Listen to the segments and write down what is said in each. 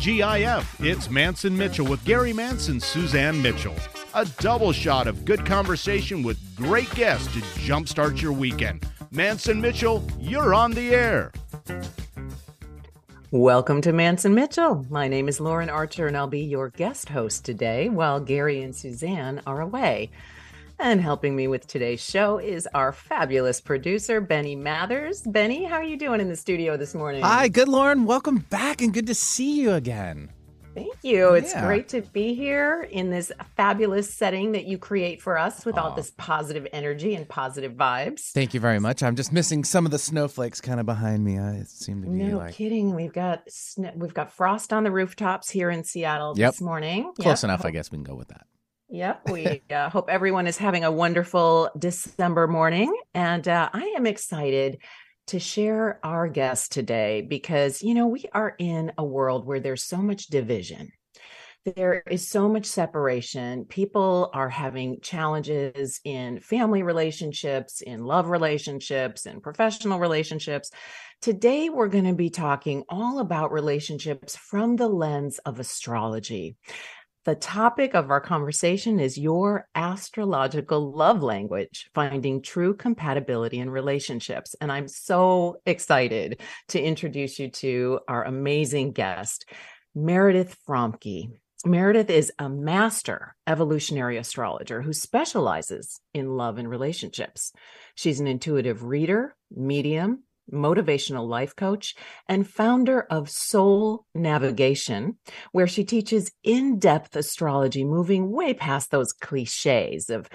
TGIF, it's Mance and Mitchell with Gary Mance and, Suzanne Mitchell. A double shot of good conversation with great guests to jumpstart your weekend. Mance and Mitchell, you're on the air. Welcome to Mance and Mitchell. My name is Lauren Archer, and I'll be your guest host today while Gary and Suzanne are away. And helping me with today's show is our fabulous producer, Benny Mathers. Benny, how are you doing in the studio this morning? Hi, good, Lauren. Welcome back and good to see you again. Thank you. It's yeah. great to be here in this fabulous setting that you create for us with Aww. all this positive energy and positive vibes. Thank you very much. I'm just missing some of the snowflakes kind of behind me. I seem to be no like... kidding. We've got we've got frost on the rooftops here in Seattle yep. this morning. Close yep. enough, I guess we can go with that. Yep. We uh, hope everyone is having a wonderful December morning. And uh, I am excited to share our guest today because, you know, we are in a world where there's so much division. There is so much separation. People are having challenges in family relationships, in love relationships, in professional relationships. Today, we're going to be talking all about relationships from the lens of astrology. The topic of our conversation is your astrological love language, finding true compatibility in relationships. And I'm so excited to introduce you to our amazing guest, Meredith Fromke. Meredith is a master evolutionary astrologer who specializes in love and relationships. She's an intuitive reader, medium, motivational life coach, and founder of Soul Navigation, where she teaches in depth astrology, moving way past those cliches of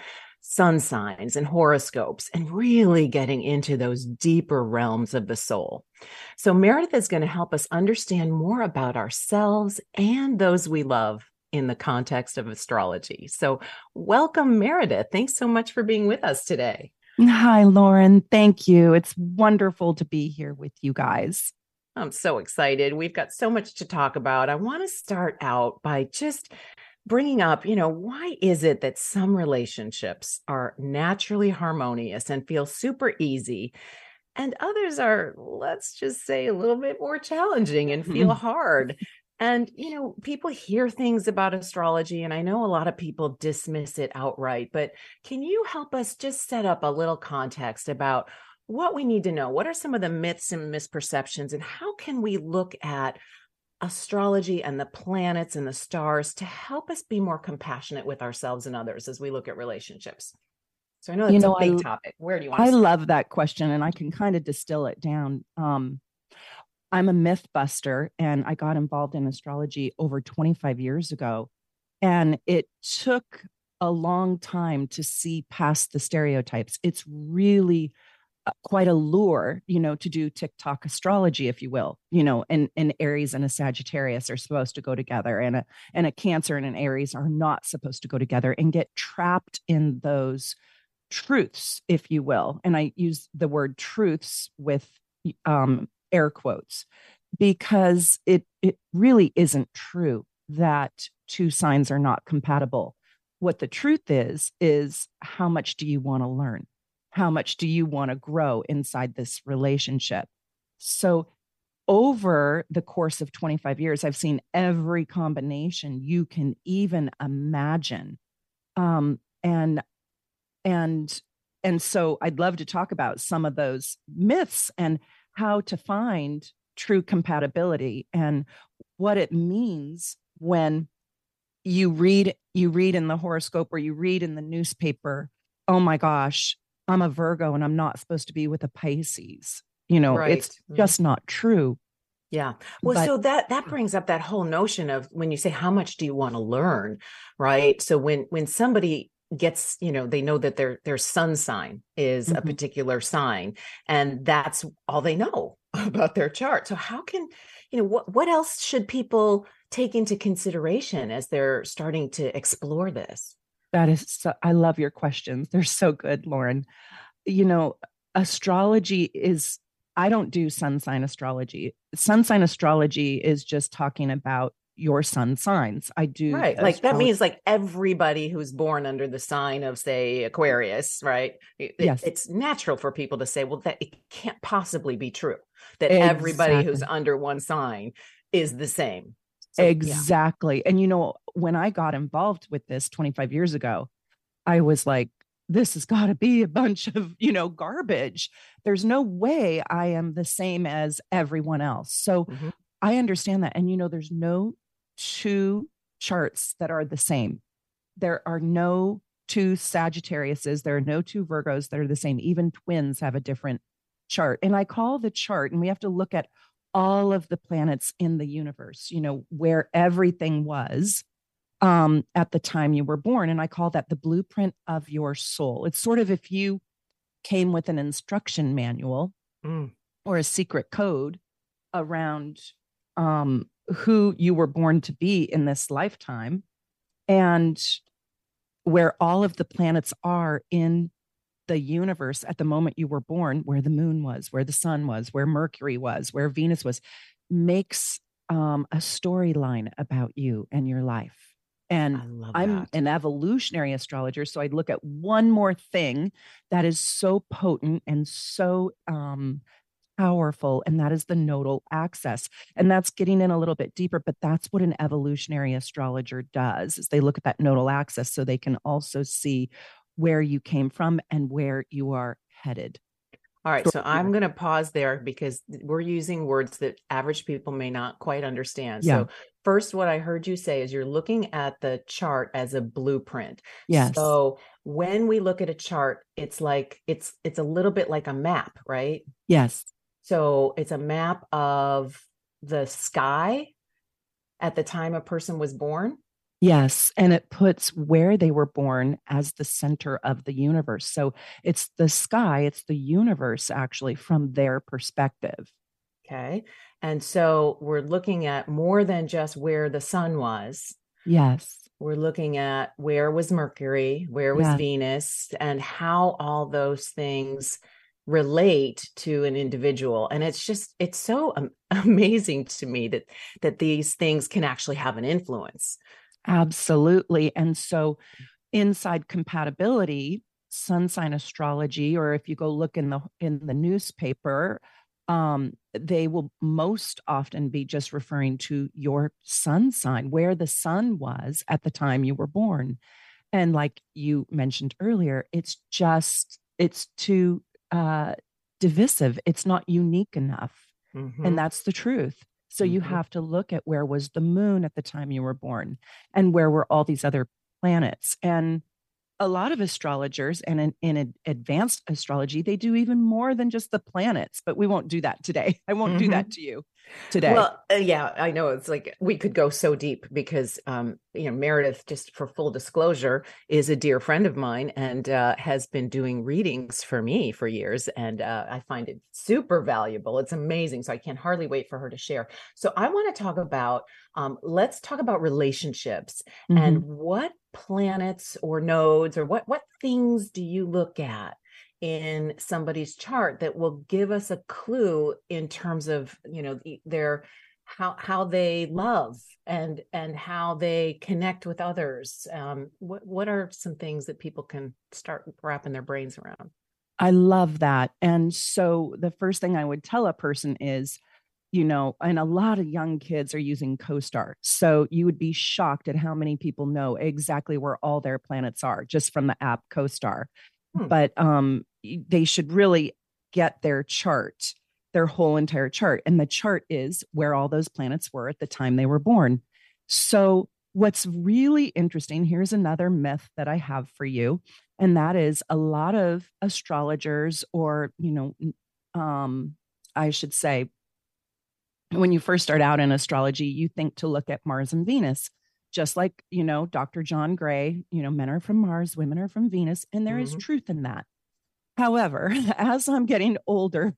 sun signs and horoscopes and really getting into those deeper realms of the soul. So, Meredith is going to help us understand more about ourselves and those we love in the context of astrology. So, welcome, Meredith. Thanks so much for being with us today. Hi, Lauren. Thank you. It's wonderful to be here with you guys. I'm so excited. We've got so much to talk about. I want to start out by just bringing up, you know, why is it that some relationships are naturally harmonious and feel super easy? And others are, let's just say, a little bit more challenging and feel hard. And, you know, people hear things about astrology, and I know a lot of people dismiss it outright, but can you help us just set up a little context about what we need to know? What are some of the myths and misperceptions, and how can we look at astrology and the planets and the stars to help us be more compassionate with ourselves and others as we look at relationships? So I know that's you know, a big I, topic. Where do you want I love that question, and I can kind of distill it down. Um, I'm a myth buster and I got involved in astrology over 25 years ago. And it took a long time to see past the stereotypes. It's really uh, quite a lure, you know, to do TikTok astrology, if you will, you know, and, and Aries and a Sagittarius are supposed to go together and a, and a Cancer and an Aries are not supposed to go together and get trapped in those truths, if you will. And I use the word truths with um, air quotes because it it really isn't true that two signs are not compatible. What the truth is is how much do you want to learn? How much do you want to grow inside this relationship? So over the course of 25 years i've seen every combination you can even imagine. Um, and and and so i'd love to talk about some of those myths and how to find true compatibility and what it means when you read you read in the horoscope or you read in the newspaper oh my gosh i'm a virgo and i'm not supposed to be with a pisces you know right. it's mm-hmm. just not true yeah. Well, but, so that that brings up that whole notion of when you say how much do you want to learn, right? So when when somebody gets you know they know that their their sun sign is mm-hmm. a particular sign and that's all they know about their chart. So how can you know what what else should people take into consideration as they're starting to explore this? That is so, i love your questions. They're so good lauren. You know astrology is i don't do sun sign astrology. Sun sign astrology is just talking about your sun signs. I do. Right. Like that means like everybody who's born under the sign of, say, Aquarius, right? It, yes. It's natural for people to say, well, that it can't possibly be true that exactly. everybody who's under one sign is the same. So, yeah. exactly. And you know, when I got involved with this 25 years ago, I was like, this has got to be a bunch of, you know, garbage. There's no way I am the same as everyone else. So Mhm. I understand that. And, you know, there's no two charts that are the same. There are no two Sagittariuses. There are no two Virgos that are the same. Even twins have a different chart. And I call the chart, and we have to look at all of the planets in the universe, you know, where everything was um, at the time you were born. And I call that the blueprint of your soul. It's sort of if you came with an instruction manual Mm. or a secret code around um, who you were born to be in this lifetime and where all of the planets are in the universe at the moment you were born, where the moon was, where the sun was, where Mercury was, where Venus was, makes um, a storyline about you and your life. And I'm an evolutionary astrologer, so I'd look at one more thing that is so potent and so um, powerful, and that is the nodal axis. And that's getting in a little bit deeper, but that's what an evolutionary astrologer does: is they look at that nodal axis so they can also see where you came from and where you are headed. All right, so I'm going to pause there because we're using words that average people may not quite understand. Yeah. So, first, what I heard you say is you're looking at the chart as a blueprint. Yes. So, when we look at a chart, it's like it's it's a little bit like a map, right? yes. So, it's a map of the sky at the time a person was born. Yes. And it puts where they were born as the center of the universe. So it's the sky, it's the universe actually from their perspective. Okay. And so we're looking at more than just where the sun was. Yes. We're looking at where was Mercury, where was Yeah. Venus, and how all those things relate to an individual. And it's just, it's so am- amazing to me that that these things can actually have an influence. Absolutely. And so inside compatibility, sun sign astrology, or if you go look in the in the newspaper, um, they will most often be just referring to your sun sign, where the sun was at the time you were born. And like you mentioned earlier, it's just it's too uh divisive. It's not unique enough. Mhm. And that's the truth. So you Mhm. have to look at where was the moon at the time you were born and where were all these other planets. And a lot of astrologers and in, in advanced astrology, they do even more than just the planets, but we won't do that today. I won't do that to you today. Well, uh, yeah, I know it's like we could go so deep because, um, you know, Meredith, just for full disclosure, is a dear friend of mine and uh, has been doing readings for me for years, and uh, I find it super valuable. It's amazing, so I can hardly wait for her to share. So I want to talk about, um, let's talk about relationships and Mhm. what planets or nodes or what what things do you look at in somebody's chart that will give us a clue in terms of you know their how how they love and and how they connect with others um what what are some things that people can start wrapping their brains around I love that. And so the first thing I would tell a person is, you know, and a lot of young kids are using CoStar. So you would be shocked at how many people know exactly where all their planets are just from the app CoStar. Hmm. But um, they should really get their chart, their whole entire chart. And the chart is where all those planets were at the time they were born. So what's really interesting, here's another myth that I have for you and that is a lot of astrologers or you know um i should say when you first start out in astrology you think to look at mars and venus just like you know dr john gray you know men are from mars women are from venus and there is Mhm. truth in that however as i'm getting older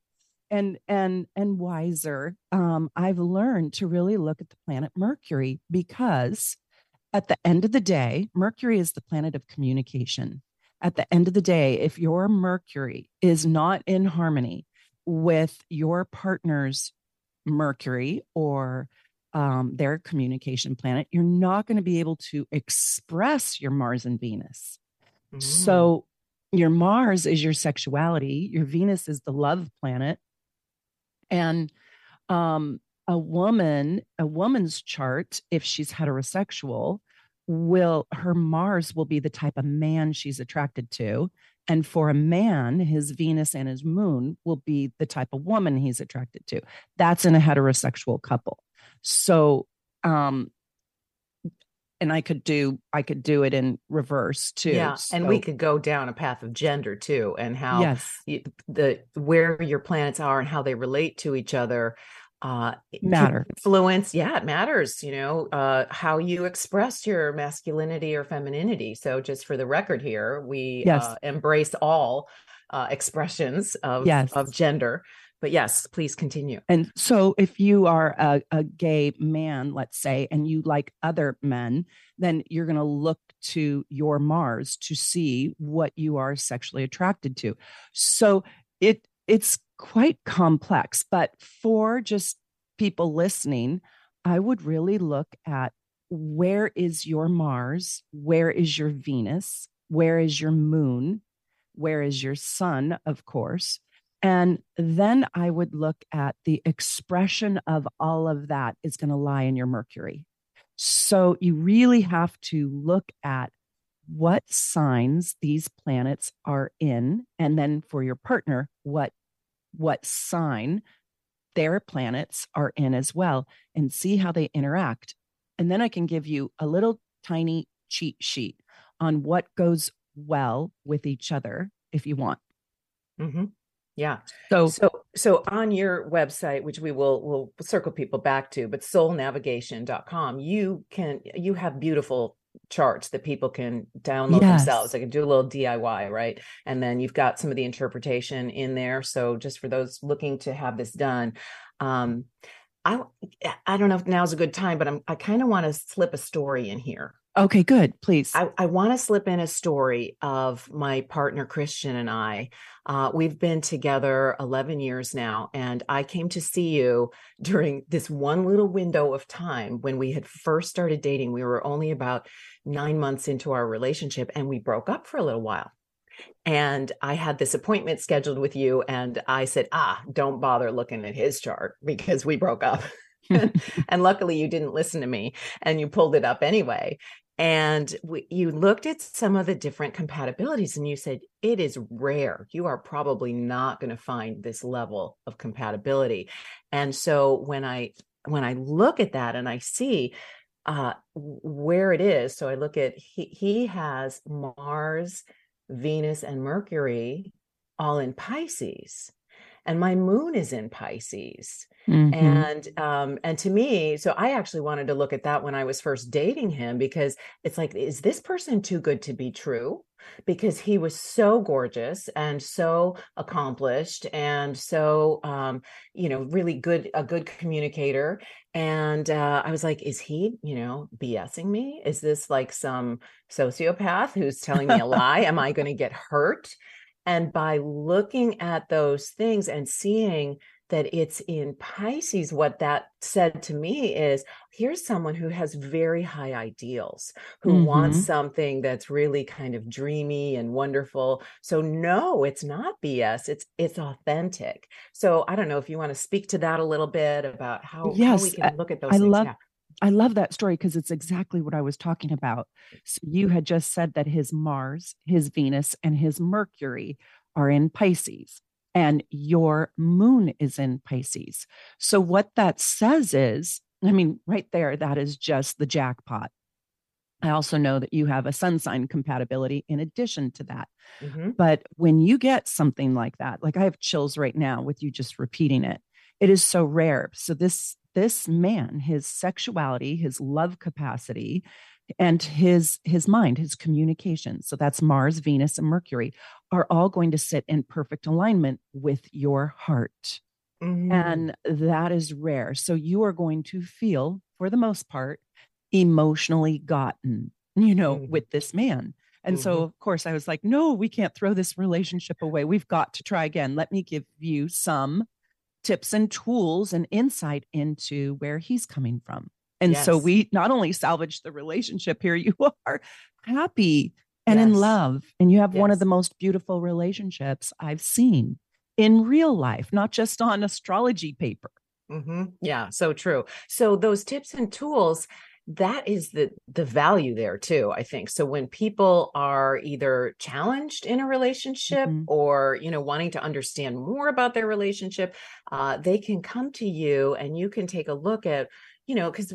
and and and wiser um i've learned to really look at the planet mercury because at the end of the day mercury is the planet of communication at the end of the day if your mercury is not in harmony with your partner's mercury or um, their communication planet you're not going to be able to express your mars and venus Mm. so your Mars is your sexuality, your Venus is the love planet. And um a woman, a woman's chart, if she's heterosexual, will her Mars will be the type of man she's attracted to. And for a man, his Venus and his moon will be the type of woman he's attracted to. That's in a heterosexual couple. So, um, and I could do I could do it in reverse too. Yeah, so, and we could go down a path of gender too, and how yes you, the where your planets are and how they relate to each other uh matter influence yeah it matters you know uh how you express your masculinity or femininity so just for the record here we yes. uh, embrace all uh expressions of yes. of gender but yes please continue and so if you are a, a gay man let's say and you like other men then you're going to look to your mars to see what you are sexually attracted to so it it's quite complex, but for just people listening, I would really look at where is your Mars? Where is your Venus? Where is your moon? Where is your sun, of course? And then I would look at the expression of all of that is going to lie in your Mercury. So you really have to look at what signs these planets are in. And then for your partner, what what sign their planets are in as well and see how they interact. And then I can give you a little tiny cheat sheet on what goes well with each other if you want. Mm-hmm. Yeah. So so so on your website, which we will will circle people back to, but soulnavigation.com, you can you have beautiful charts that people can download yes. themselves. They can do a little DIY, right? And then you've got some of the interpretation in there. So just for those looking to have this done, um, I I don't know if now's a good time, but I'm I kind of want to slip a story in here. Okay, good. Please. I, I want to slip in a story of my partner Christian and I. Uh, we've been together 11 years now, and I came to see you during this one little window of time when we had first started dating. We were only about nine months into our relationship, and we broke up for a little while. And I had this appointment scheduled with you, and I said, Ah, don't bother looking at his chart because we broke up. and luckily you didn't listen to me and you pulled it up anyway and we, you looked at some of the different compatibilities and you said it is rare. You are probably not going to find this level of compatibility. And so when i when i look at that and i see uh where it is so i look at he he has mars venus and mercury all in pisces and my moon is in pisces Mm-hmm. And um and to me, so I actually wanted to look at that when I was first dating him because it's like is this person too good to be true? Because he was so gorgeous and so accomplished and so um you know really good a good communicator and uh I was like is he, you know, BSing me? Is this like some sociopath who's telling me a lie? Am I going to get hurt? And by looking at those things and seeing that it's in Pisces, what that said to me is here's someone who has very high ideals, who mm-hmm. wants something that's really kind of dreamy and wonderful. So no, it's not BS. It's it's authentic. So I don't know if you want to speak to that a little bit about how, yes, how we can look at those I things. Love- yeah. I love that story because it's exactly what I was talking about. So you had just said that his Mars, his Venus, and his Mercury are in Pisces and your moon is in Pisces. So, what that says is, I mean, right there, that is just the jackpot. I also know that you have a sun sign compatibility in addition to that. Mm-hmm. But when you get something like that, like I have chills right now with you just repeating it, it is so rare. So, this this man, his sexuality, his love capacity, and his his mind his communication so that's mars venus and mercury are all going to sit in perfect alignment with your heart mm-hmm. and that is rare so you are going to feel for the most part emotionally gotten you know mm-hmm. with this man and mm-hmm. so of course i was like no we can't throw this relationship away we've got to try again let me give you some tips and tools and insight into where he's coming from and yes. so we not only salvaged the relationship here, you are happy and yes. in love. And you have yes. one of the most beautiful relationships I've seen in real life, not just on astrology paper. Mm-hmm. Yeah, so true. So those tips and tools, that is the the value there too, I think. So when people are either challenged in a relationship Mhm. or, you know, wanting to understand more about their relationship, uh, they can come to you and you can take a look at, you know, because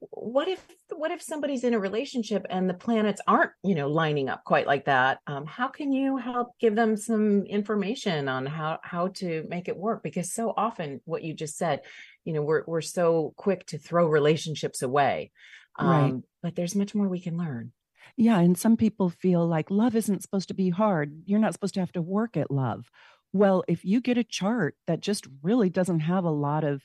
what if what if somebody's in a relationship and the planets aren't you know lining up quite like that um, how can you help give them some information on how how to make it work because so often what you just said you know we're we're so quick to throw relationships away um, Right. but there's much more we can learn Yeah. And some people feel like love isn't supposed to be hard. You're not supposed to have to work at love. Well, if you get a chart that just really doesn't have a lot of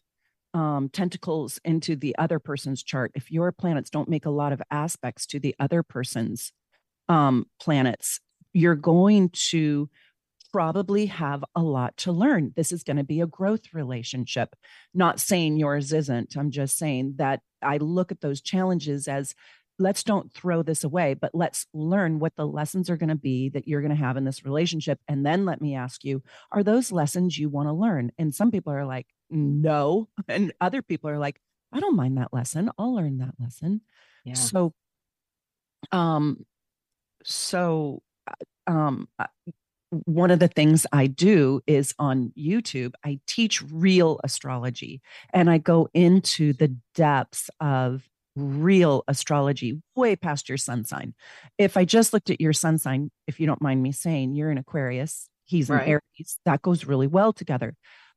um, tentacles into the other person's chart, if your planets don't make a lot of aspects to the other person's um, planets, you're going to probably have a lot to learn. This is going to be a growth relationship. Not saying yours isn't. I'm just saying that I look at those challenges as let's don't throw this away, but let's learn what the lessons are going to be that you're going to have in this relationship. And then let me ask you, are those lessons you want to learn? And some people are like, no. And other people are like, I don't mind that lesson. I'll learn that lesson. yeah So, um, so, uh, um, uh, one of the things I do is on YouTube, I teach real astrology and I go into the depths of real astrology way past your sun sign. If I just looked at your sun sign, if you don't mind me saying, you're an Aquarius, he's in Right. Aries, that goes really well together.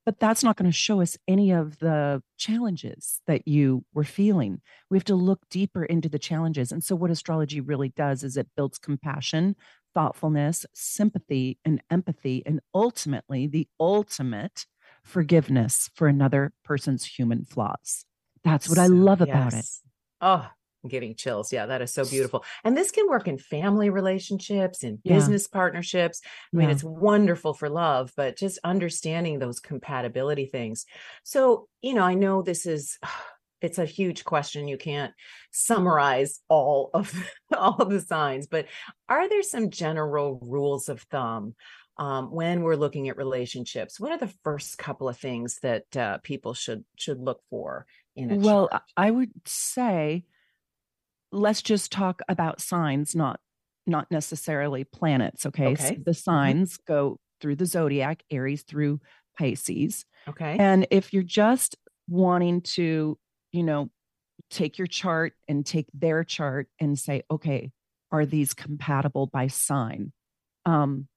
But that's not going to show us any of the challenges that you were feeling. We have to look deeper into the challenges. And so, what astrology really does is it builds compassion, thoughtfulness, sympathy, and empathy, and ultimately the ultimate forgiveness for another person's human flaws. That's what I love about it. oh I'm getting chills yeah that is so beautiful and this can work in family relationships in Yeah. business partnerships I mean, Yeah. it's wonderful for love, but just understanding those compatibility things. So, you know, I know this is it's a huge question. You can't summarize all of all of the signs, but are there some general rules of thumb um, when we're looking at relationships? What are the first couple of things that uh, people should should look for in a Well, chart? I would say let's just talk about signs, not not necessarily planets. Okay. So Okay. Mm-hmm. the signs go through the zodiac, Aries through Pisces. Okay. And if you're just wanting to, you know, take your chart and take their chart and say, okay, are these compatible by sign? Um,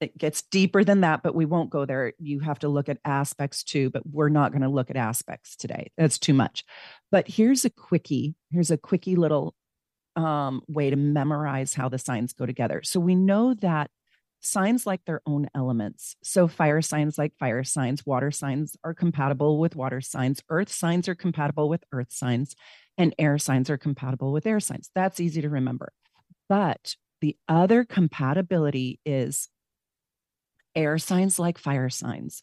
it gets deeper than that, but we won't go there. You have to look at aspects too, but we're not going to look at aspects today. That's too much. But here's a quickie. Here's a quickie little um, way to memorize how the signs go together. So we know that signs like their own elements. So fire signs like fire signs, water signs are compatible with water signs, earth signs are compatible with earth signs, and air signs are compatible with air signs. That's easy to remember. But the other compatibility is air signs like fire signs.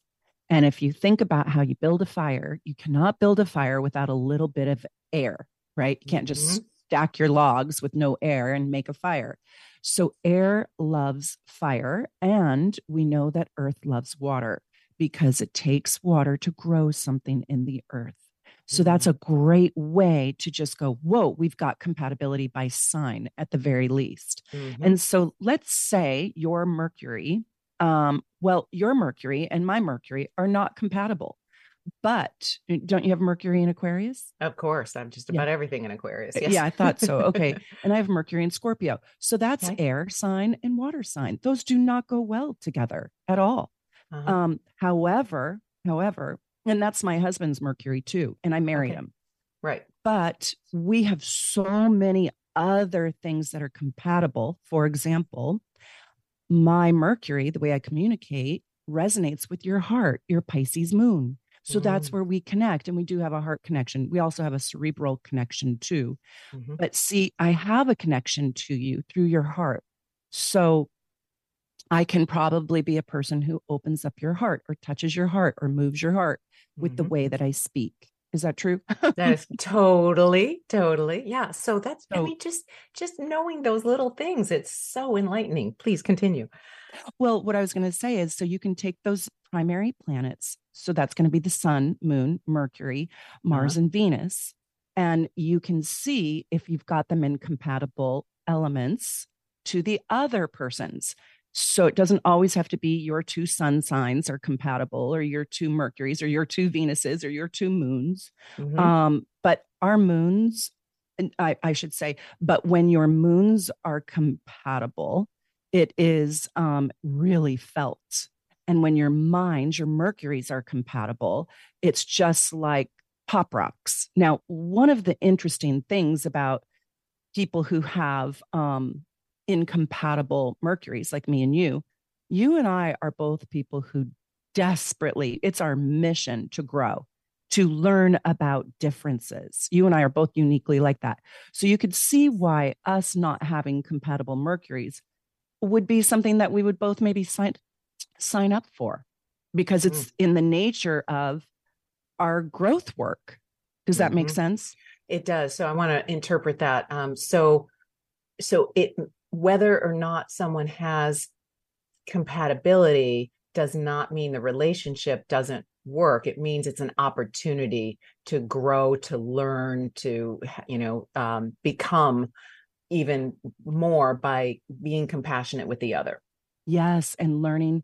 And if you think about how you build a fire, you cannot build a fire without a little bit of air, right? You can't just Mhm. Stack your logs with no air and make a fire. So air loves fire. And we know that earth loves water because it takes water to grow something in the earth. So that's a great way to just go, whoa, we've got compatibility by sign at the very least. Mhm. And so let's say your Mercury, um, well, your Mercury and my Mercury are not compatible. But uh, don't you have Mercury in Aquarius? of course, I'm just Yeah. about everything in Aquarius. Uh, Yes. Yeah, I thought so. Okay. and I have Mercury in Scorpio. So that's Okay. air sign and water sign. Those do not go well together at all. Uh-huh. Um, however, however, and that's my husband's Mercury too. And I married Okay. him. right. But we have so many other things that are compatible. For example, my Mercury, the way I communicate, resonates with your heart, your Pisces moon. So that's Mm. where we connect. And we do have a heart connection. We also have a cerebral connection too. Mhm. But see, I have a connection to you through your heart. So I can probably be a person who opens up your heart or touches your heart or moves your heart with the Mhm. way that I speak. Is that true? That is totally, totally. Yeah. So that's, I mean, just just knowing those little things, it's so enlightening. Please continue. Well, what I was going to say is so you can take those primary planets So that's going to be the sun, moon, Mercury, Mars, uh-huh. and Venus. And you can see if you've got them in compatible elements to the other person's. So it doesn't always have to be your two sun signs are compatible or your two Mercuries or your two Venuses or your two moons. Mm-hmm. Um, but our moons, I, I, should say, but when your moons are compatible, it is um, really felt. And when your minds, your Mercuries are compatible, it's just like pop rocks. Now, one of the interesting things about people who have um, incompatible Mercuries, like me and you, you and I are both people who desperately, it's our mission to grow, to learn about differences. You and I are both uniquely like that. So you could see why us not having compatible Mercuries would be something that we would both maybe sign up for because it's mm. in the nature of our growth work. Does that mm-hmm. make sense? It does. So I want to interpret that. Um, so, so it whether or not someone has compatibility does not mean the relationship doesn't work. It means it's an opportunity to grow, to learn, to you know um, become even more by being compassionate with the other. Yes, and learning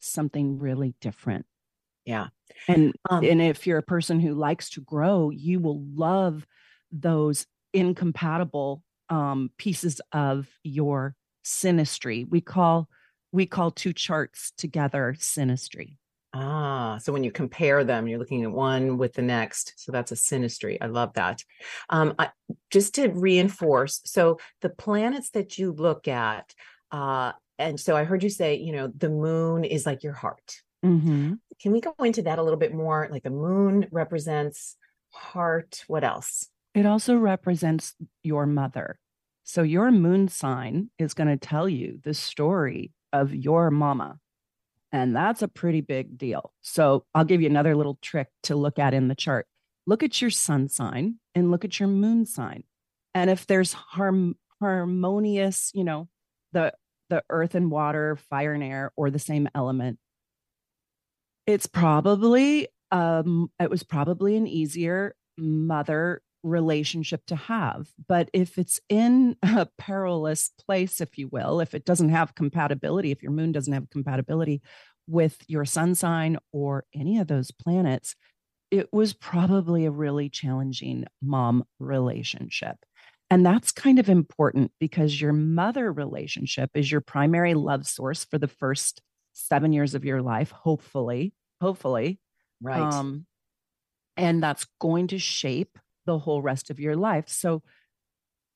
something really different. Yeah. And um, and if you're a person who likes to grow, you will love those incompatible um, pieces of your synastry. We call we call two charts together synastry. Ah, so when you compare them, you're looking at one with the next. So that's a synastry. I love that. Um, I, just to reinforce, so the planets that you look at, uh, and so I heard you say, you know, the moon is like your heart. Mm-hmm. Can we go into that a little bit more? Like the moon represents heart. What else? It also represents your mother. So your moon sign is going to tell you the story of your mama. And that's a pretty big deal. So I'll give you another little trick to look at in the chart. Look at your sun sign and look at your moon sign. And if there's harm, harmonious, you know, the the earth and water, fire and air, or the same element, it's probably um it was probably an easier mother relationship to have. But if it's in a perilous place if you will if it doesn't have compatibility if your moon doesn't have compatibility with your sun sign or any of those planets it was probably a really challenging mom relationship and that's kind of important because your mother relationship is your primary love source for the first seven years of your life hopefully hopefully. Right. Um, and that's going to shape the whole rest of your life. So,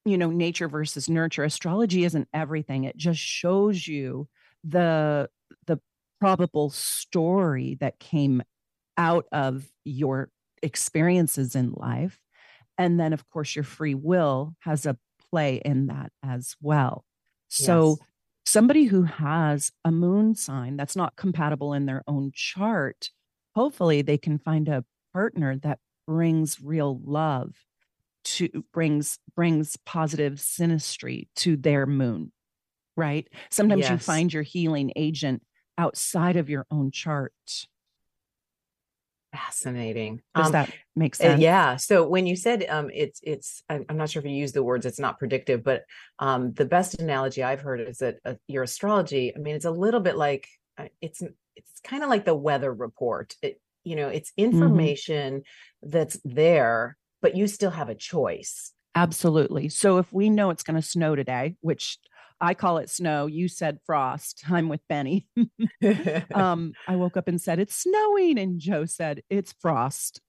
you know, nature versus nurture, astrology isn't everything. It just shows you the the probable story that came out of your experiences in life. And then, of course, your free will has a play in that as well. So, yes somebody who has a moon sign that's not compatible in their own chart, hopefully they can find a partner that brings real love to brings brings positive synastry to their moon right sometimes yes. you find your healing agent outside of your own chart Fascinating. Does um, that make uh, sense? Yeah. So when you said um, it's it's I'm, not sure if you use the words it's not predictive, but um, the best analogy I've heard is that uh, your astrology. I mean, it's a little bit like uh, it's it's kind of like the weather report. It you know it's mm-hmm. information mm-hmm. that's there, but you still have a choice. Absolutely. So if we know it's going to snow today, which I call it snow. You said frost. I'm with Benny. um, I woke up and said, It's snowing. And Joe said, It's frost.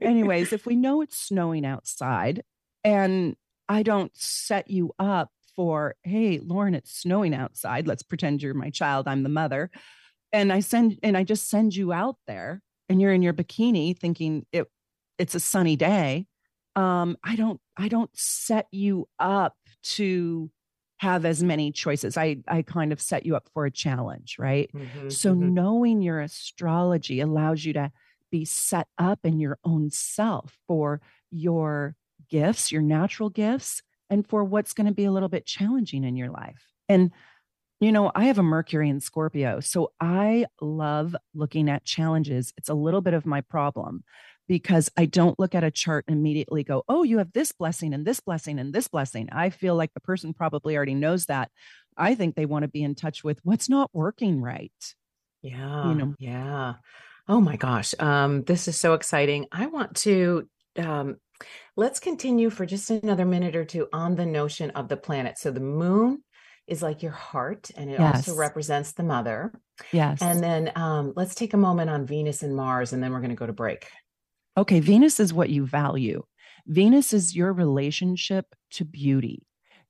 Anyways, if we know it's snowing outside and I don't set you up for, Hey, Lauren, it's snowing outside. Let's pretend you're my child. I'm the mother. And I send, and I just send you out there and you're in your bikini thinking it, it's a sunny day. Um, I don't, I don't set you up to have as many choices. I I kind of set you up for a challenge, right? Mm-hmm, so mm-hmm. knowing your astrology allows you to be set up in your own self for your gifts, your natural gifts, and for what's going to be a little bit challenging in your life. And you know, I have a Mercury in Scorpio. So I love looking at challenges. It's a little bit of my problem because I don't look at a chart and immediately go, oh, you have this blessing and this blessing and this blessing. I feel like the person probably already knows that. I think they want to be in touch with what's not working right. Yeah. You know? Yeah. Oh my gosh. Um, this is so exciting. I want to um let's continue for just another minute or two on the notion of the planet. So the moon is like your heart and it yes. also represents the mother. Yes. And then um, let's take a moment on Venus and Mars and then we're going to go to break. Okay, Venus is what you value. Venus is your relationship to beauty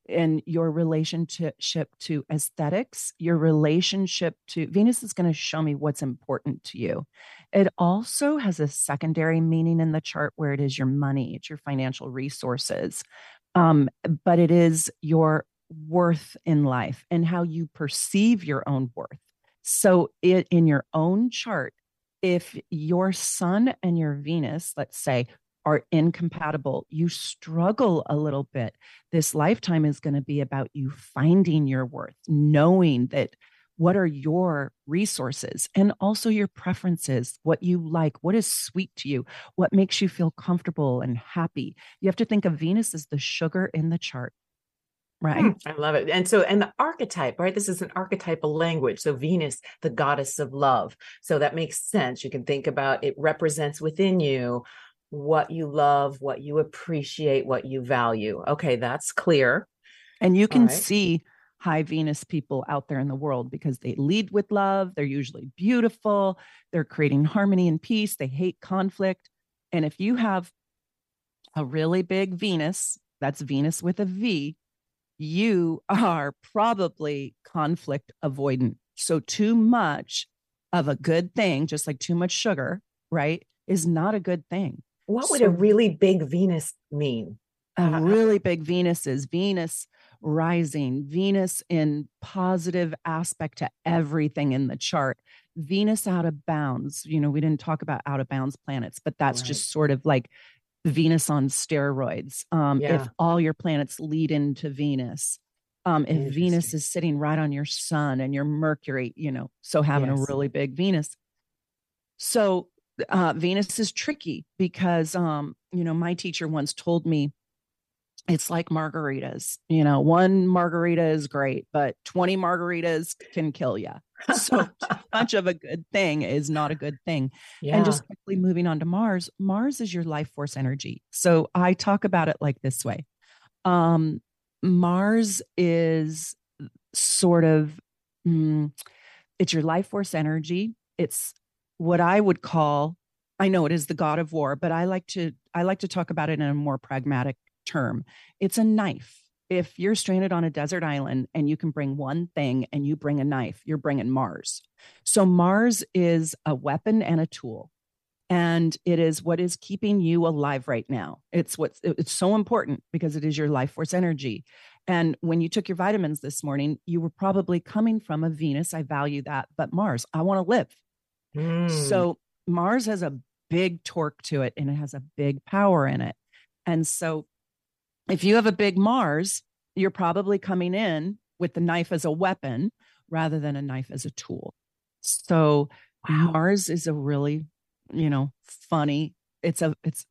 and your relationship to aesthetics, your relationship to Venus is going to show me what's important to you. It also has a secondary meaning in the chart where it is your money, it's your financial resources. Um, but it is your worth in life and how you perceive your own worth. So, it, in your own chart, if your sun and your Venus, let's say, are incompatible, you struggle a little bit. This lifetime is going to be about you finding your worth, knowing that what are your resources and also your preferences, what you like, what is sweet to you, what makes you feel comfortable and happy. You have to think of Venus as the sugar in the chart. Right. Hmm, I love it. And so, and the archetype, right? This is an archetypal language. So, Venus, the goddess of love. So, that makes sense. You can think about it represents within you what you love, what you appreciate, what you value. Okay, that's clear. And you can right. see high Venus people out there in the world because they lead with love. They're usually beautiful. They're creating harmony and peace. They hate conflict. And if you have a really big Venus, that's Venus with a V, you are probably conflict avoidant. So, too much of a good thing, just like too much sugar, right, is not a good thing. What would so, a really big Venus mean? A really big Venus is Venus rising, Venus in positive aspect to everything in the chart, Venus out of bounds. You know, we didn't talk about out of bounds planets, but that's right. just sort of like Venus on steroids. Um, yeah. If all your planets lead into Venus, um, if Venus is sitting right on your sun and your Mercury, you know, so having yes. a really big Venus. So uh, Venus is tricky because, um, you know, my teacher once told me it's like margaritas. You know, one margarita is great, but 20 margaritas can kill you. So much of a good thing is not a good thing. Yeah. And just quickly moving on to Mars, Mars is your life force energy. So I talk about it like this way. Um, Mars is sort of mm, it's your life force energy. It's what I would call I know it is the god of war, but I like to I like to talk about it in a more pragmatic term. It's a knife. If you're stranded on a desert island and you can bring one thing and you bring a knife, you're bringing Mars. So Mars is a weapon and a tool. And it is what is keeping you alive right now. It's what's it's so important because it is your life force energy. And when you took your vitamins this morning, you were probably coming from a Venus. I value that, but Mars, I want to live. Mm. So Mars has a big torque to it and it has a big power in it. And so if you have a big Mars, you're probably coming in with the knife as a weapon rather than a knife as a tool. So wow. Mars is a really, you know, funny, it's a it's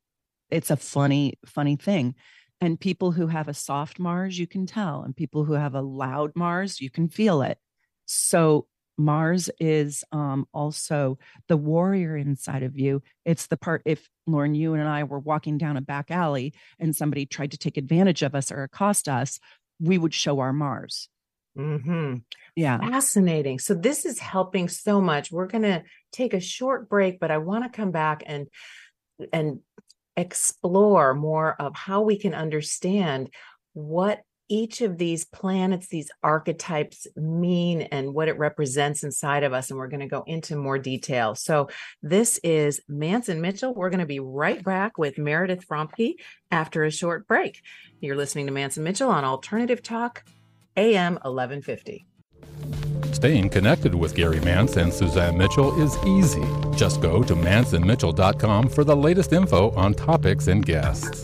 it's a funny funny thing. And people who have a soft Mars, you can tell, and people who have a loud Mars, you can feel it. So Mars is um, also the warrior inside of you. It's the part, if Lauren, you and I were walking down a back alley and somebody tried to take advantage of us or accost us, we would show our Mars. Mm-hmm. Yeah. Fascinating. So this is helping so much. We're going to take a short break, but I want to come back and, and explore more of how we can understand what each of these planets, these archetypes mean and what it represents inside of us. And we're going to go into more detail. So, this is Mance and Mitchell. We're going to be right back with Meredith Fromke after a short break. You're listening to Mance and Mitchell on Alternative Talk, AM 1150. Staying connected with Gary Mance and Suzanne Mitchell is easy. Just go to mansonmitchell.com for the latest info on topics and guests.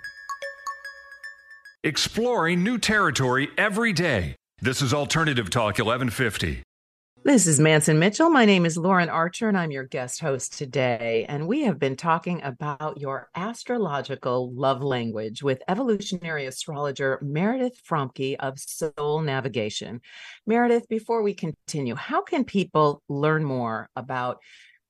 Exploring new territory every day. This is Alternative Talk 1150. This is Mance and Mitchell. My name is Lauren Archer, and I'm your guest host today. And we have been talking about your astrological love language with evolutionary astrologer Meredith Fromke of Soul Navigation. Meredith, before we continue, how can people learn more about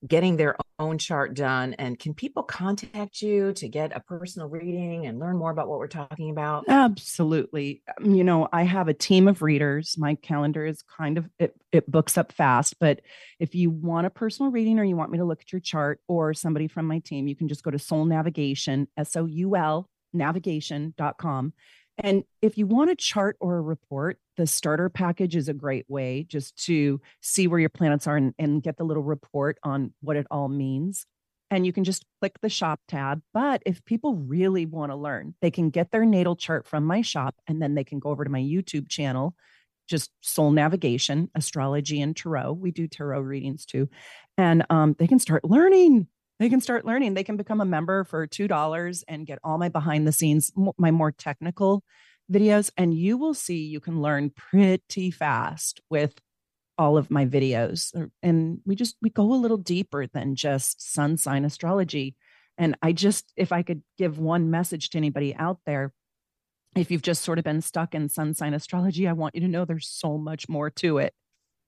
getting their own chart done and can people contact you to get a personal reading and learn more about what we're talking about? Absolutely. Um, you know i have a team of readers. My calendar is kind of it, it books up fast but if you want a personal reading or you want me to look at your chart or somebody from my team you can just go to soul navigation s-o-u-l navigation.com and if you want a chart or a report, the starter package is a great way just to see where your planets are and, and, get the little report on what it all means. And you can just click the shop tab. But if people really want to learn, they can get their natal chart from my shop and then they can go over to my YouTube channel, just Soul Navigation, Astrology, and Tarot. We do tarot readings too. And um, they can start learning they can start learning. They can become a member for $2 and get all my behind the scenes, my more technical videos. And you will see you can learn pretty fast with all of my videos. Er, and we just, we go a little deeper than just sun sign astrology. And I just, if I could give one message to anybody out there, if you've just sort of been stuck in sun sign astrology, I want you to know there's so much more to it.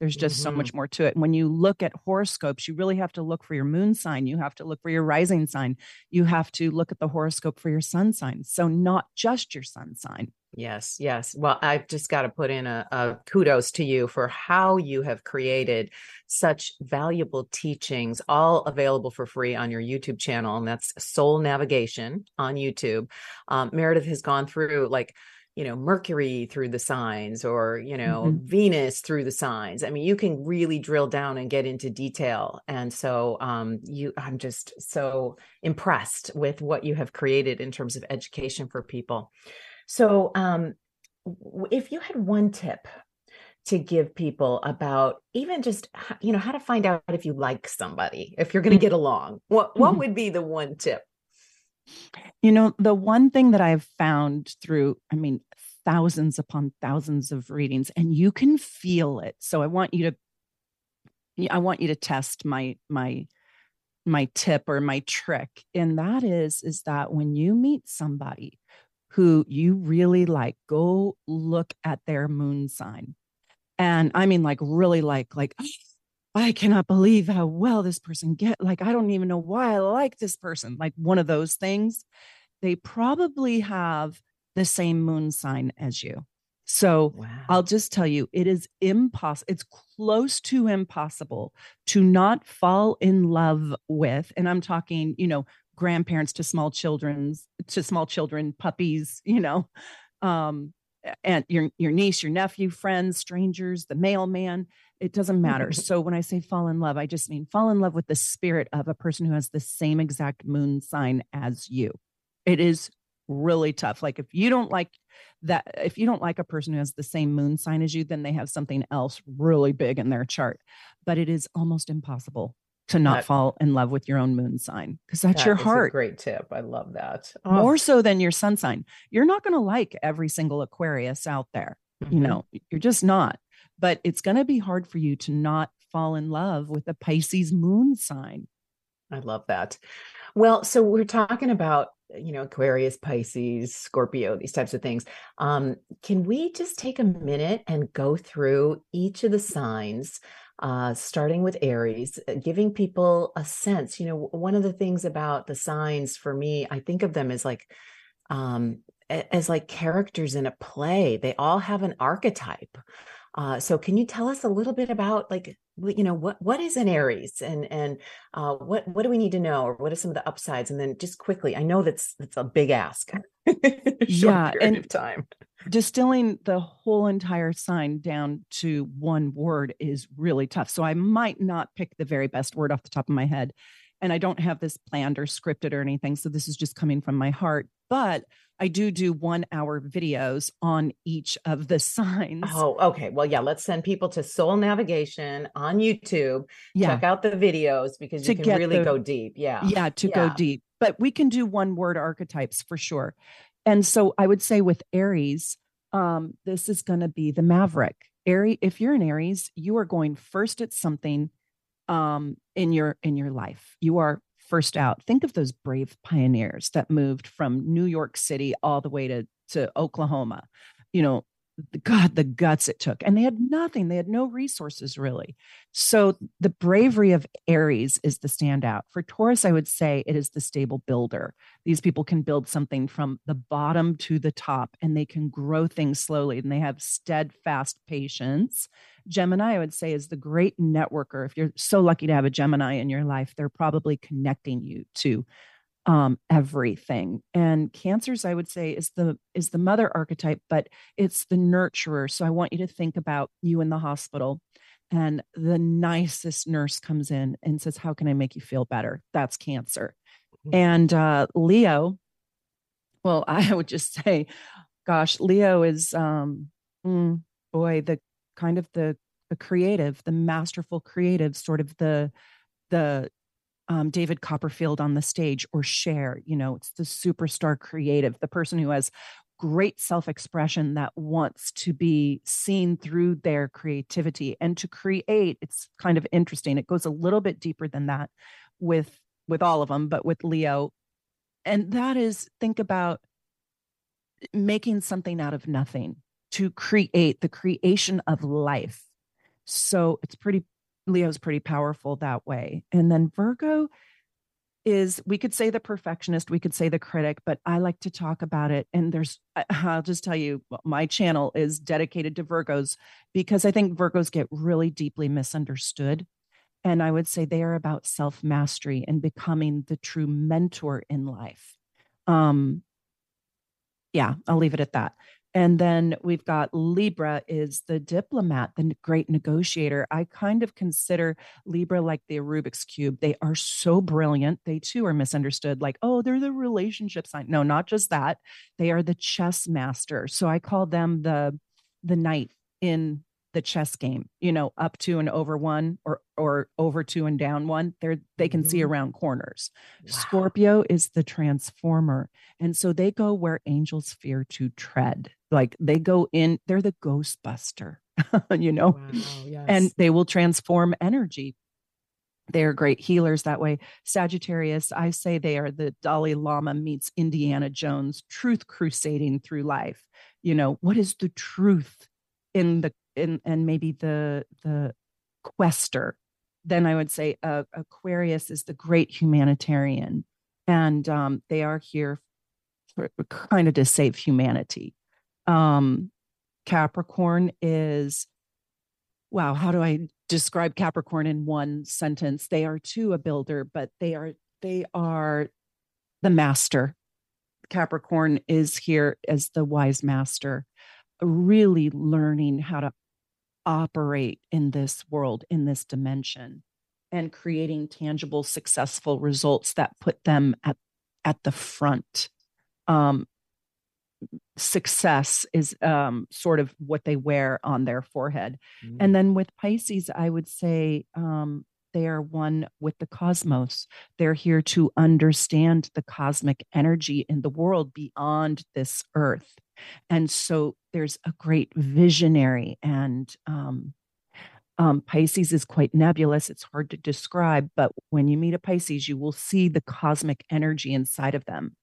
There's just mm-hmm. so much more to it. And when you look at horoscopes, you really have to look for your moon sign. You have to look for your rising sign. You have to look at the horoscope for your sun sign. So, not just your sun sign. Yes, yes. Well, I've just got to put in a, a, kudos to you for how you have created such valuable teachings, all available for free on your YouTube channel. And that's Soul Navigation on YouTube. Um, Meredith has gone through like you know mercury through the signs or you know mm-hmm. venus through the signs. I mean you can really drill down and get into detail. And so um you i'm just so impressed with what you have created in terms of education for people. So um if you had one tip to give people about even just you know how to find out if you like somebody if you're going to get along what what mm-hmm. would be the one tip you know, the one thing that I've found through, I mean, thousands upon thousands of readings, and you can feel it. So I want you to, I want you to test my, my, my tip or my trick. And that is, is that when you meet somebody who you really like, go look at their moon sign. And I mean, like, really like, like, I cannot believe how well this person get like I don't even know why I like this person. Like one of those things. They probably have the same moon sign as you. So wow. I'll just tell you, it is impossible. It's close to impossible to not fall in love with, and I'm talking, you know, grandparents to small children's to small children, puppies, you know, um, and your your niece, your nephew, friends, strangers, the mailman. It doesn't matter. so when I say fall in love, I just mean fall in love with the spirit of a person who has the same exact moon sign as you. It is really tough. Like if you don't like that, if you don't like a person who has the same moon sign as you, then they have something else really big in their chart. But it is almost impossible to not that, fall in love with your own moon sign because that's that your heart. great tip. I love that. Oh. More so than your sun sign. You're not going to like every single Aquarius out there. Mm-hmm. You know, you're just not. But it's going to be hard for you to not fall in love with a Pisces moon sign. I love that. Well, so we're talking about you know Aquarius, Pisces, Scorpio, these types of things. Um, can we just take a minute and go through each of the signs? uh, starting with Aries, uh, giving people a sense. You know, one of the things about the signs for me, I think of them as like, um, as like characters in a play. They all have an archetype. Uh, so, can you tell us a little bit about like, you know, what what is an Aries, and and uh, what what do we need to know, or what are some of the upsides? And then just quickly, I know that's that's a big ask. yeah, and time distilling the whole entire sign down to one word is really tough. So I might not pick the very best word off the top of my head. And I don't have this planned or scripted or anything. So this is just coming from my heart. But I do do one hour videos on each of the signs. Oh, okay. Well, yeah, let's send people to Soul Navigation on YouTube. Yeah. Check out the videos because you can really the, go deep. Yeah. Yeah, to yeah. go deep. But we can do one word archetypes for sure. And so I would say with Aries, um, this is going to be the maverick. Aries, if you're an Aries, you are going first at something um, in your in your life. You are first out. Think of those brave pioneers that moved from New York City all the way to to Oklahoma. You know, God, the guts it took. And they had nothing, they had no resources really. So the bravery of Aries is the standout. For Taurus, I would say it is the stable builder. These people can build something from the bottom to the top and they can grow things slowly and they have steadfast patience. Gemini, I would say, is the great networker. If you're so lucky to have a Gemini in your life, they're probably connecting you to um, everything. And cancers, I would say, is the is the mother archetype, but it's the nurturer. So I want you to think about you in the hospital, and the nicest nurse comes in and says, "How can I make you feel better?" That's cancer. Mm-hmm. And uh, Leo, well, I would just say, gosh, Leo is, um, mm, boy, the kind of the the creative, the masterful creative, sort of the the um, David Copperfield on the stage or Cher. You know, it's the superstar creative, the person who has great self expression that wants to be seen through their creativity and to create. It's kind of interesting. It goes a little bit deeper than that with with all of them, but with Leo. And that is think about making something out of nothing to create the creation of life. So it's pretty Leo's pretty powerful that way. And then Virgo is we could say the perfectionist, we could say the critic, but I like to talk about it. And there's, I'll just tell you, my channel is dedicated to Virgos because I think Virgos get really deeply misunderstood. And I would say they are about self mastery and becoming the true mentor in life. Um, yeah, I'll leave it at that. And then we've got Libra is the diplomat, the great negotiator. I kind of consider Libra like the Rubik's Cube. They are so brilliant. They too are misunderstood, like, oh, they're the relationship sign. No, not just that. They are the chess master. So I call them the the knight in the chess game you know up two and over one or or over two and down one they're they can mm-hmm. see around corners wow. scorpio is the transformer and so they go where angels fear to tread like they go in they're the ghostbuster you know wow, yes. and they will transform energy they are great healers that way. Sagittarius, I say they are the Dalai Lama meets Indiana Jones, truth crusading through life. You know, what is the truth in the in and maybe the the quester then I would say uh, Aquarius is the great humanitarian, and um, they are here for, kind of to save humanity. Um, Capricorn is, wow, how do I describe Capricorn in one sentence? They are too a builder, but they are they are the master. Capricorn is here as the wise master, really learning how to operate in this world, in this dimension, and creating tangible, successful results that put them at, at the front. Um, success is um, sort of what they wear on their forehead. Mm. And then with Pisces, I would say um, they are one with the cosmos. They're here to understand the cosmic energy in the world beyond this earth. And so there's a great visionary and um, um, Pisces is quite nebulous. It's hard to describe, but when you meet a Pisces, you will see the cosmic energy inside of them.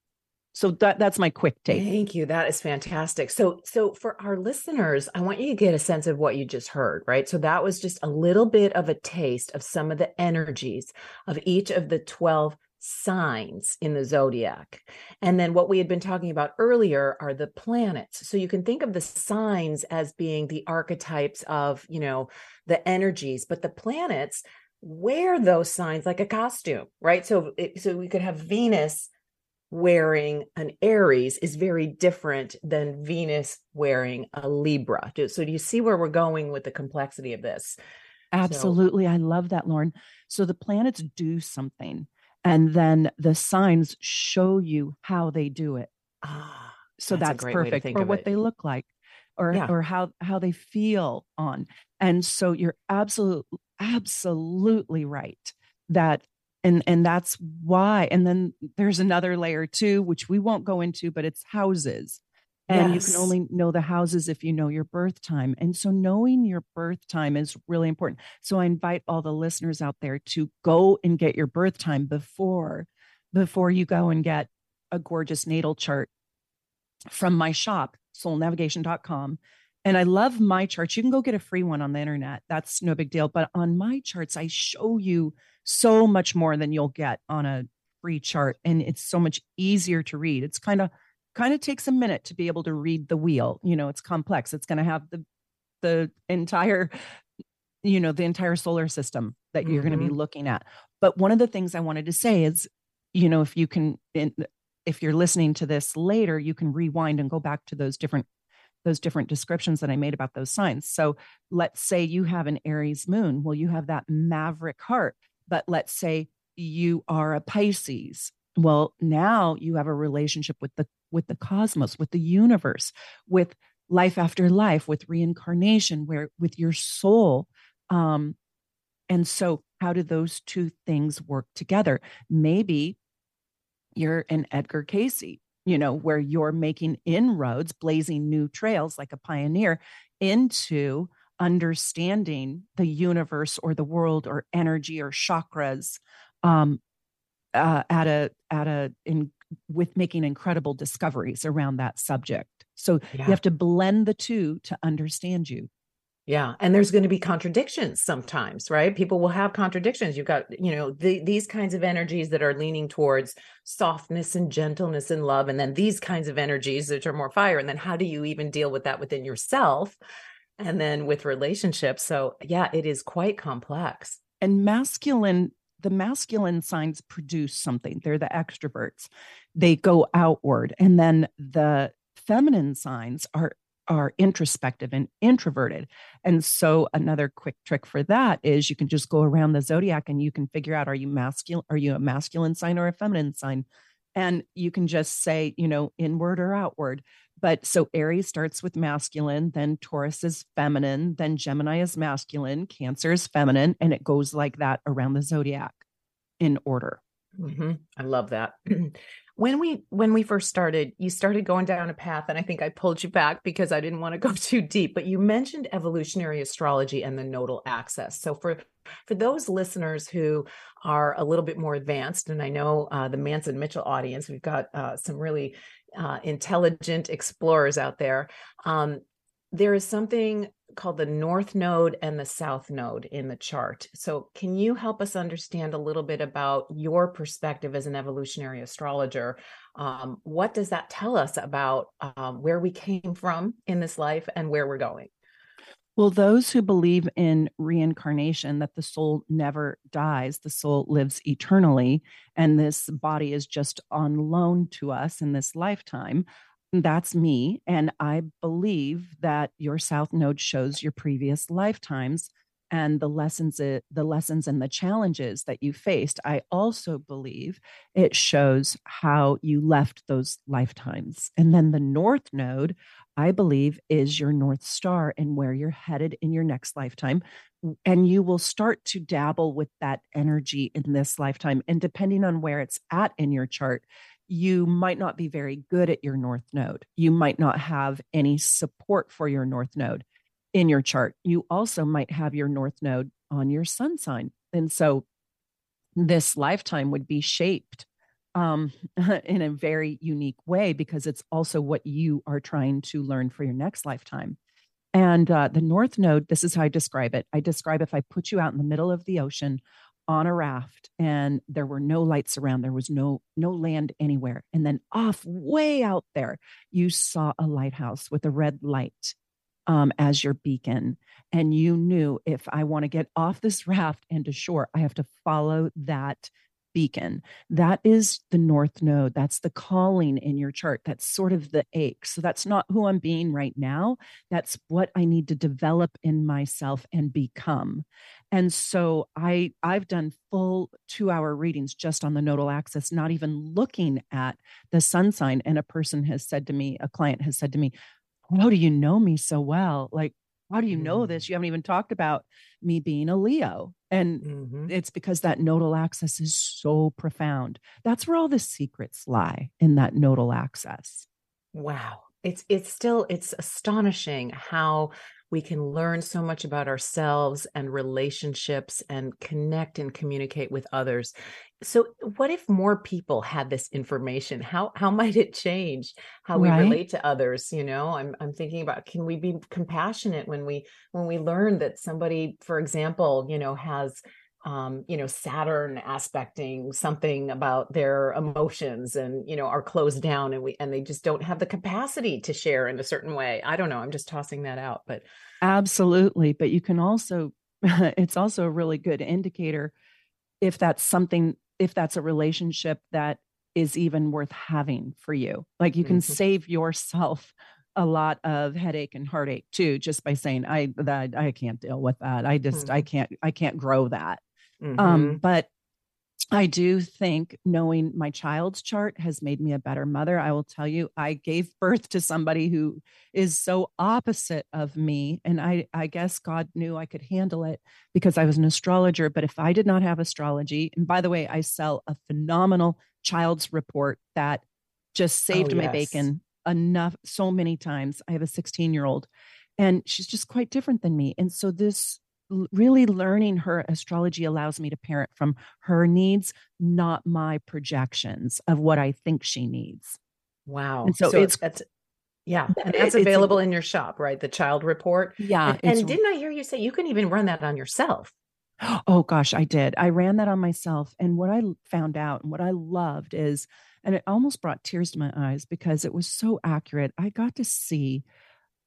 So that that's my quick take. Thank you. That is fantastic. So so for our listeners, I want you to get a sense of what you just heard, right? So that was just a little bit of a taste of some of the energies of each of the 12 signs in the zodiac. And then what we had been talking about earlier are the planets. So you can think of the signs as being the archetypes of, you know, the energies, but the planets wear those signs like a costume, right? So it, so we could have Venus wearing an Aries is very different than Venus wearing a Libra. So do you see where we're going with the complexity of this? Absolutely. So, I love that, Lauren. So the planets do something and then the signs show you how they do it. Ah, so that's, that's perfect for what it. they look like or yeah. or how how they feel on. And so you're absolutely absolutely right that and and that's why and then there's another layer too which we won't go into but it's houses and yes. you can only know the houses if you know your birth time and so knowing your birth time is really important so i invite all the listeners out there to go and get your birth time before before you go and get a gorgeous natal chart from my shop soulnavigation.com and I love my charts. You can go get a free one on the internet. That's no big deal. But on my charts, I show you so much more than you'll get on a free chart and it's so much easier to read it's kind of kind of takes a minute to be able to read the wheel you know it's complex it's going to have the the entire you know the entire solar system that you're mm-hmm. going to be looking at but one of the things i wanted to say is you know if you can if you're listening to this later you can rewind and go back to those different those different descriptions that I made about those signs. So let's say you have an Aries moon. Well, you have that maverick heart but let's say you are a Pisces. Well, now you have a relationship with the with the cosmos, with the universe, with life after life, with reincarnation, where with your soul. Um, and so, how do those two things work together? Maybe you're an Edgar Cayce, you know, where you're making inroads, blazing new trails like a pioneer into understanding the universe or the world or energy or chakras um, uh, at a at a in with making incredible discoveries around that subject. So yeah. you have to blend the two to understand you. Yeah, and there's going to be contradictions sometimes, right? People will have contradictions. You've got, you know, the, these kinds of energies that are leaning towards softness and gentleness and love, and then these kinds of energies that are more fire. And then how do you even deal with that within yourself? and then with relationships. So, yeah, it is quite complex. And masculine, the masculine signs produce something. They're the extroverts. They go outward. And then the feminine signs are are introspective and introverted. And so another quick trick for that is you can just go around the zodiac and you can figure out are you masculine are you a masculine sign or a feminine sign? And you can just say, you know, inward or outward. But so Aries starts with masculine, then Taurus is feminine, then Gemini is masculine, Cancer is feminine, and it goes like that around the zodiac in order. Mm-hmm. I love that. when we when we first started, you started going down a path, and I think I pulled you back because I didn't want to go too deep. But you mentioned evolutionary astrology and the nodal axis. So for for those listeners who are a little bit more advanced, and I know uh, the Mance and Mitchell audience, we've got uh, some really uh, intelligent explorers out there. Um, there is something called the North Node and the South Node in the chart. So, can you help us understand a little bit about your perspective as an evolutionary astrologer? Um, what does that tell us about um, where we came from in this life and where we're going? Well, those who believe in reincarnation, that the soul never dies, the soul lives eternally, and this body is just on loan to us in this lifetime, that's me. And I believe that your South Node shows your previous lifetimes and the lessons it, the lessons and the challenges that you faced i also believe it shows how you left those lifetimes and then the north node i believe is your north star and where you're headed in your next lifetime and you will start to dabble with that energy in this lifetime and depending on where it's at in your chart you might not be very good at your north node. You might not have any support for your north node in your chart. You also might have your north node on your sun sign. And so this lifetime would be shaped um, in a very unique way because it's also what you are trying to learn for your next lifetime. And uh, the north node, this is how I describe it. I describe if I put you out in the middle of the ocean on a raft and there were no lights around there was no no land anywhere. And then off way out there you saw a lighthouse with a red light um, as your beacon. And you knew if i want to get off this raft and to shore i have to follow that beacon. That is the north node. That's the calling in your chart. That's sort of the ache. So that's not who I'm being right now. That's what I need to develop in myself and become. And so I I've done full 2-hour readings just on the nodal axis, not even looking at the sun sign and a person has said to me, a client has said to me, "How do you know me so well?" Like how do you know this? Mm. You haven't even talked about me being a Leo. And mm-hmm. it's because that nodal axis is so profound. That's where all the secrets lie in that nodal axis. Wow. It's it's still it's astonishing how we can learn so much about ourselves and relationships and connect and communicate with others. So what if more people had this information? How how might it change how we right. relate to others you know? I'm i'm thinking about can we be compassionate when we when we learn that somebody for example you know has um, you know, Saturn aspecting something about their emotions and, you know, are closed down and we, and they just don't have the capacity to share in a certain way. I don't know. I'm just tossing that out, but absolutely. But you can also, it's also a really good indicator if that's something, if that's a relationship that is even worth having for you. Like you can mm-hmm. save yourself a lot of headache and heartache too just by saying i that i can't deal with that i just mm-hmm. i can't i can't grow that mm-hmm. Um, but I do think knowing my child's chart has made me a better mother. I will tell you, I gave birth to somebody who is so opposite of me. And I, I guess God knew I could handle it because I was an astrologer. But if I did not have astrology, and by the way, I sell a phenomenal child's report that just oh, saved oh, yes. my bacon enough so many times. I have a 16 year old and she's just quite different than me. And so this really learning her astrology allows me to parent from her needs, not my projections of what I think she needs. Wow. And so, so it's that's yeah, and that's available in your shop, right? The child report. Yeah. And, and didn't I hear you say you can even run that on yourself? Oh gosh, I did. I ran that on myself. And what I found out and what I loved is, and it almost brought tears to my eyes because it was so accurate. I got to see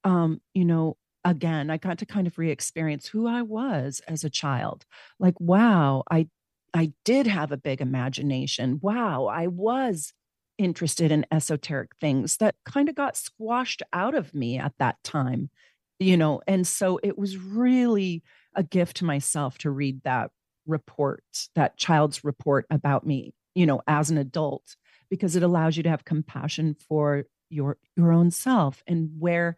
um, you know, again, I got to kind of re-experience who I was as a child. Like, wow, I I did have a big imagination. Wow, I was interested in esoteric things that kind of got squashed out of me at that time, you know. And so it was really a gift to myself to read that report, that child's report about me, you know, as an adult, because it allows you to have compassion for your your own self and where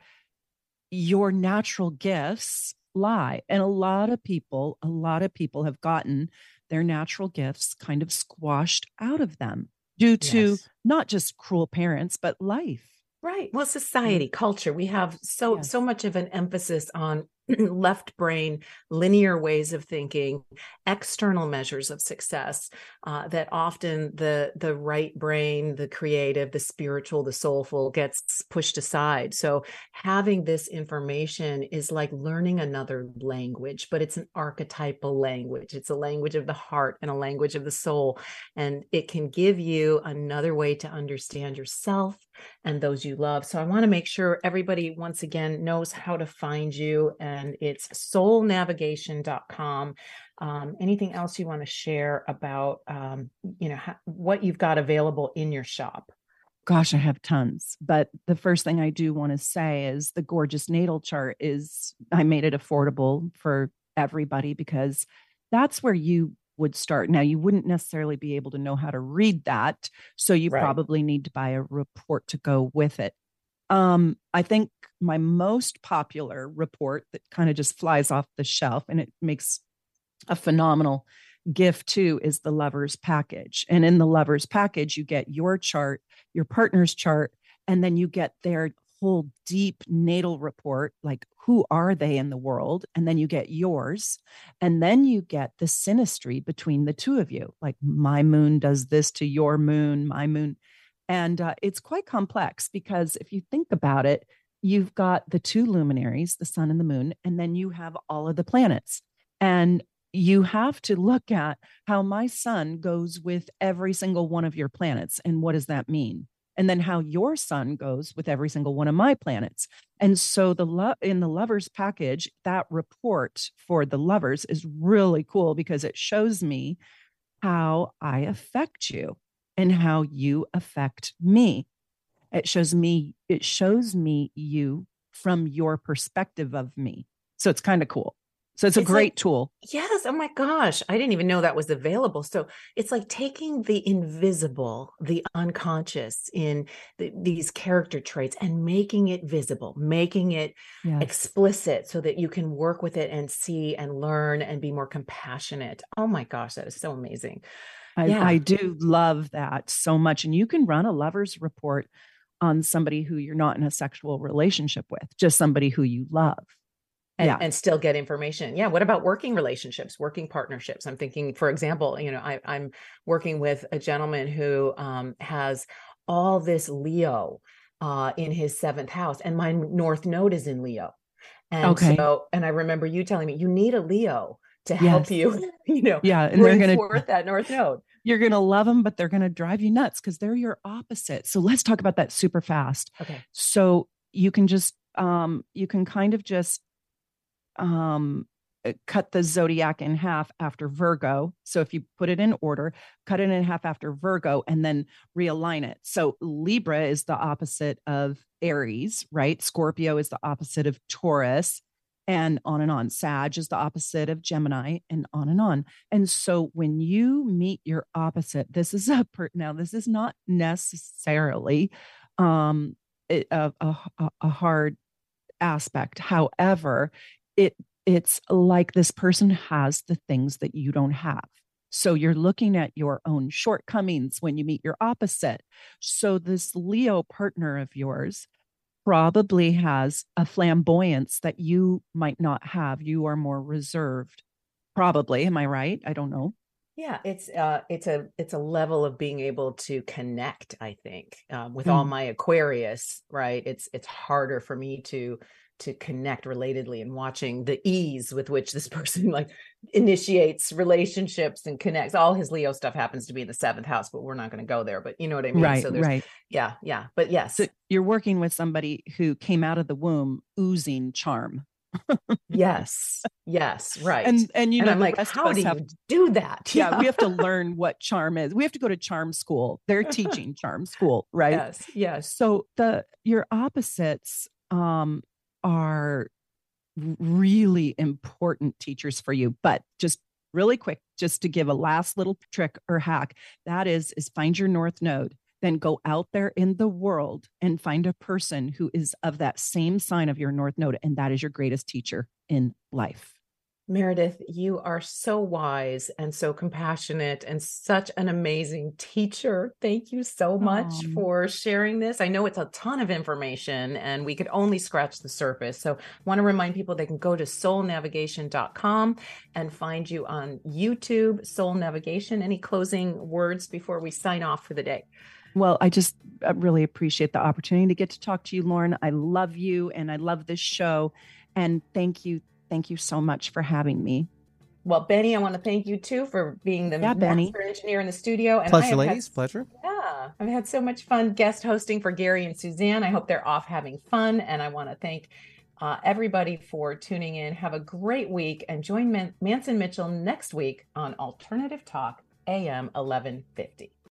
your natural gifts lie. And a lot of people, a lot of people have gotten their natural gifts kind of squashed out of them due to yes. not just cruel parents, but life. Right. Well, society, culture, we have so, yeah. so much of an emphasis on left brain linear ways of thinking external measures of success uh, that often the the right brain the creative the spiritual the soulful gets pushed aside. So having this information is like learning another language but it's an archetypal language. It's a language of the heart and a language of the soul and it can give you another way to understand yourself and those you love. So I want to make sure everybody once again knows how to find you and it's soulnavigation.com. Um, anything else you want to share about um, you know how, what you've got available in your shop? Gosh, I have tons. But the first thing I do want to say is the gorgeous natal chart is I made it affordable for everybody because that's where you would start. Now, you wouldn't necessarily be able to know how to read that. So you right. probably need to buy a report to go with it. Um, I think my most popular report that kind of just flies off the shelf and it makes a phenomenal gift too is the lovers package. And in the lovers package, you get your chart, your partner's chart, and then you get their whole deep natal report like who are they in the world? And then you get yours and then you get the synastry between the two of you like my moon does this to your moon my moon and uh, it's quite complex because if you think about it you've got the two luminaries the sun and the moon and then you have all of the planets and you have to look at how my sun goes with every single one of your planets and what does that mean and then how your sun goes with every single one of my planets. And so the love in the lovers package, that report for the lovers is really cool because it shows me how I affect you and how you affect me. It shows me it shows me you from your perspective of me. So it's kind of cool. So it's a it's great like, tool. Yes. Oh my gosh. I didn't even know that was available. So it's like taking the invisible, the unconscious in the, these character traits and making it visible, making it yes. explicit so that you can work with it and see and learn and be more compassionate. Oh my gosh. That is so amazing. I, yeah. I do love that so much. And you can run a lover's report on somebody who you're not in a sexual relationship with, just somebody who you love and, yeah. and still get information. Yeah. What about working relationships, working partnerships? I'm thinking, for example, you know, I, am working with a gentleman who um, has all this Leo uh, in his seventh house, and my North Node is in Leo. And okay. so, and I remember you telling me you need a Leo to yes. help you, you know, yeah, and they're going to forth that North Node. You're going to love them, but they're going to drive you nuts because they're your opposite. So let's talk about that super fast. Okay. So you can just, um, you can kind of just um, uh, cut the zodiac in half after Virgo. So if you put it in order, cut it in half after Virgo and then realign it. So Libra is the opposite of Aries, right? Scorpio is the opposite of Taurus and on and on. Sag is the opposite of Gemini and on and on. And so when you meet your opposite, this is a per- now this is not necessarily um a, a, a hard aspect. However, it it's like this person has the things that you don't have. So you're looking at your own shortcomings when you meet your opposite. So this Leo partner of yours probably has a flamboyance that you might not have. You are more reserved. Probably, am I right? I don't know. Yeah, it's uh, it's a it's a level of being able to connect. I think um, with mm. all my Aquarius, right? It's it's harder for me to to connect relatedly and watching the ease with which this person like initiates relationships and connects. All his leo stuff happens to be in the seventh house but we're not going to go there but you know what i mean? Right so there's right. Yeah yeah but yes. so you're working with somebody who came out of the womb oozing charm. Yes yes right. And and you know and i'm like how do you do that? Yeah we have to learn what charm is. We have to go to charm school. They're teaching charm school right? Yes yes. So the your opposites um are really important teachers for you. But just really quick, just to give a last little trick or hack, that is is find your north node. Then go out there in the world and find a person who is of that same sign of your north node. And that is your greatest teacher in life. Meredith, you are so wise and so compassionate and such an amazing teacher. Thank you so much Um, for sharing this. I know it's a ton of information and we could only scratch the surface. So, I want to remind people they can go to soulnavigation.com and find you on YouTube, Soul Navigation. Any closing words before we sign off for the day? Well, I just uh, really appreciate the opportunity to get to talk to you, Lauren. I love you and I love this show. And thank you. Thank you so much for having me. Well, Benny, I want to thank you too for being the Yeah, Benny. master engineer in the studio. And I Pleasure, have had ladies. Pleasure. Yeah, I've had so much fun guest hosting for Gary and Suzanne. I hope they're off having fun. And I want to thank uh, everybody for tuning in. Have a great week and join Man- Mance and Mitchell next week on Alternative Talk AM 1150.